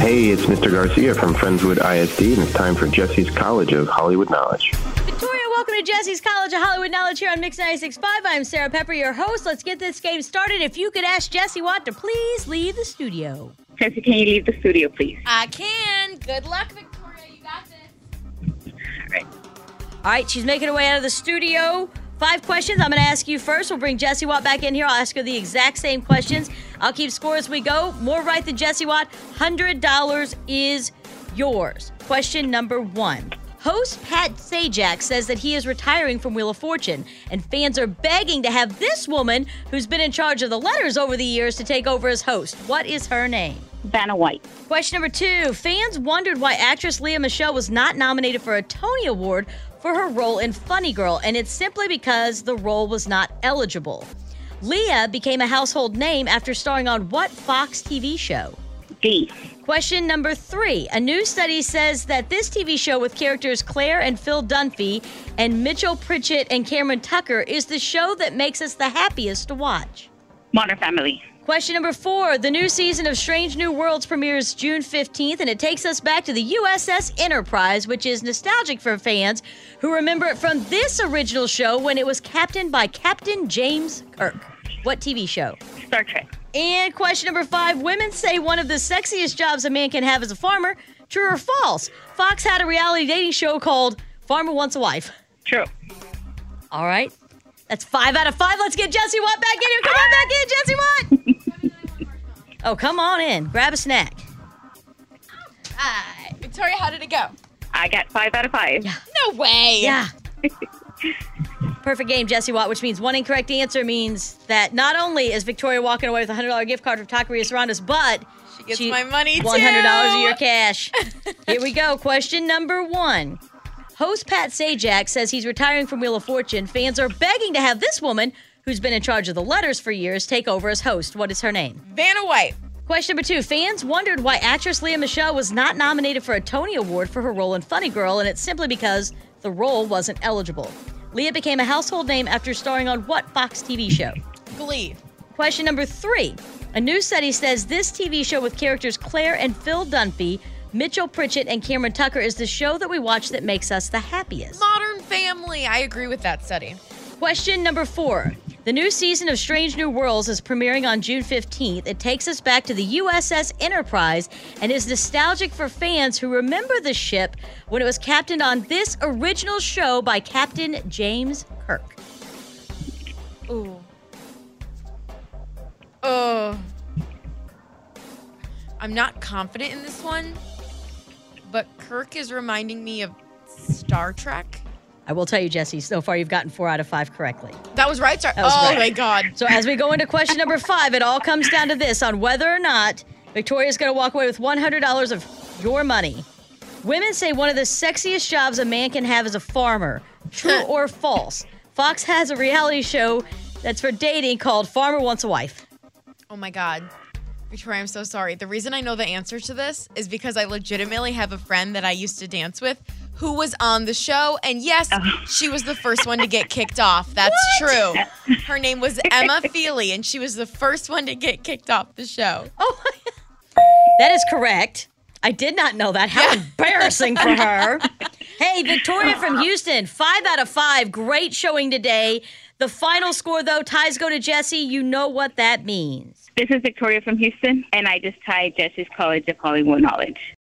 Hey, it's Mr. Garcia from Friendswood ISD, and it's time for Jessie's College of Hollywood Knowledge. Victoria, welcome to Jessie's College of Hollywood Knowledge here on Mix 96.5. I'm Sarah Pepper, your host. Let's get this game started. If you could ask Jessie Watt to please leave the studio. Jessie, can you leave the studio, please? I can. Good luck, Victoria. You got this. All right. All right, she's making her way out of the studio. Five questions. I'm going to ask you first. We'll bring Jessie Watt back in here. I'll ask her the exact same questions. I'll keep score as we go. More right than Jessie Watt. $100 is yours. Question number one. Host Pat Sajak says that he is retiring from Wheel of Fortune, and fans are begging to have this woman, who's been in charge of the letters over the years, to take over as host. What is her name? Vanna White. Question number two. Fans wondered why actress Lea Michele was not nominated for a Tony Award for her role in Funny Girl, and it's simply because the role was not eligible. Lea became a household name after starring on what Fox TV show? Question number three. A new study says that this TV show with characters Claire and Phil Dunphy and Mitchell Pritchett and Cameron Tucker is the show that makes us the happiest to watch. Modern Family. Question number four. The new season of Strange New Worlds premieres June 15th, and it takes us back to the USS Enterprise, which is nostalgic for fans who remember it from this original show when it was captained by Captain James Kirk. What TV show? Star Trek. And question number five Women say one of the sexiest jobs a man can have is a farmer. True or false? Fox had a reality dating show called Farmer Wants a Wife. True. All right. That's five out of five. Let's get Jessie Watt back in here. Come on back in, Jessie Watt. oh, come on in. Grab a snack. Hi. Victoria, how did it go? I got five out of five. Yeah. No way. Yeah. Perfect game, Jessie Watt, which means one incorrect answer means that not only is Victoria walking away with a $100 gift card from Taqueria Serranos, but She gets my money, $100 of your cash. Here we go. Question number one. Host Pat Sajak says he's retiring from Wheel of Fortune. Fans are begging to have this woman, who's been in charge of the letters for years, take over as host. What is her name? Vanna White. Question number two. Fans wondered why actress Lea Michele was not nominated for a Tony Award for her role in Funny Girl, and it's simply because the role wasn't eligible. Lea became a household name after starring on what Fox TV show? Glee. Question number three. A new study says this TV show with characters Claire and Phil Dunphy, Mitchell Pritchett, and Cameron Tucker is the show that we watch that makes us the happiest. Modern Family. I agree with that study. Question number four. The new season of Strange New Worlds is premiering on June 15th. It takes us back to the USS Enterprise and is nostalgic for fans who remember the ship when it was captained on this original show by Captain James Kirk. Ooh. Oh. I'm not confident in this one, but Kirk is reminding me of Star Trek. I will tell you, Jessie, so far you've gotten four out of five correctly. That was right, Star. That was oh right. my God. So as we go into question number five, it all comes down to this on whether or not Victoria's going to walk away with $100 of your money. Women say one of the sexiest jobs a man can have is a farmer. True or false? Fox has a reality show that's for dating called Farmer Wants a Wife. Oh my God. Victoria, I'm so sorry. The reason I know the answer to this is because I legitimately have a friend that I used to dance with who was on the show. And yes, oh. she was the first one to get kicked off. That's true. Her name was Emma Feely, and she was the first one to get kicked off the show. Oh, that is correct. I did not know that. How embarrassing for her. Hey, Victoria from Houston, five out of five. Great showing today. The final score, though, ties go to Jessie. You know what that means. This is Victoria from Houston, and I just tied Jessie's College of Hollywood Knowledge.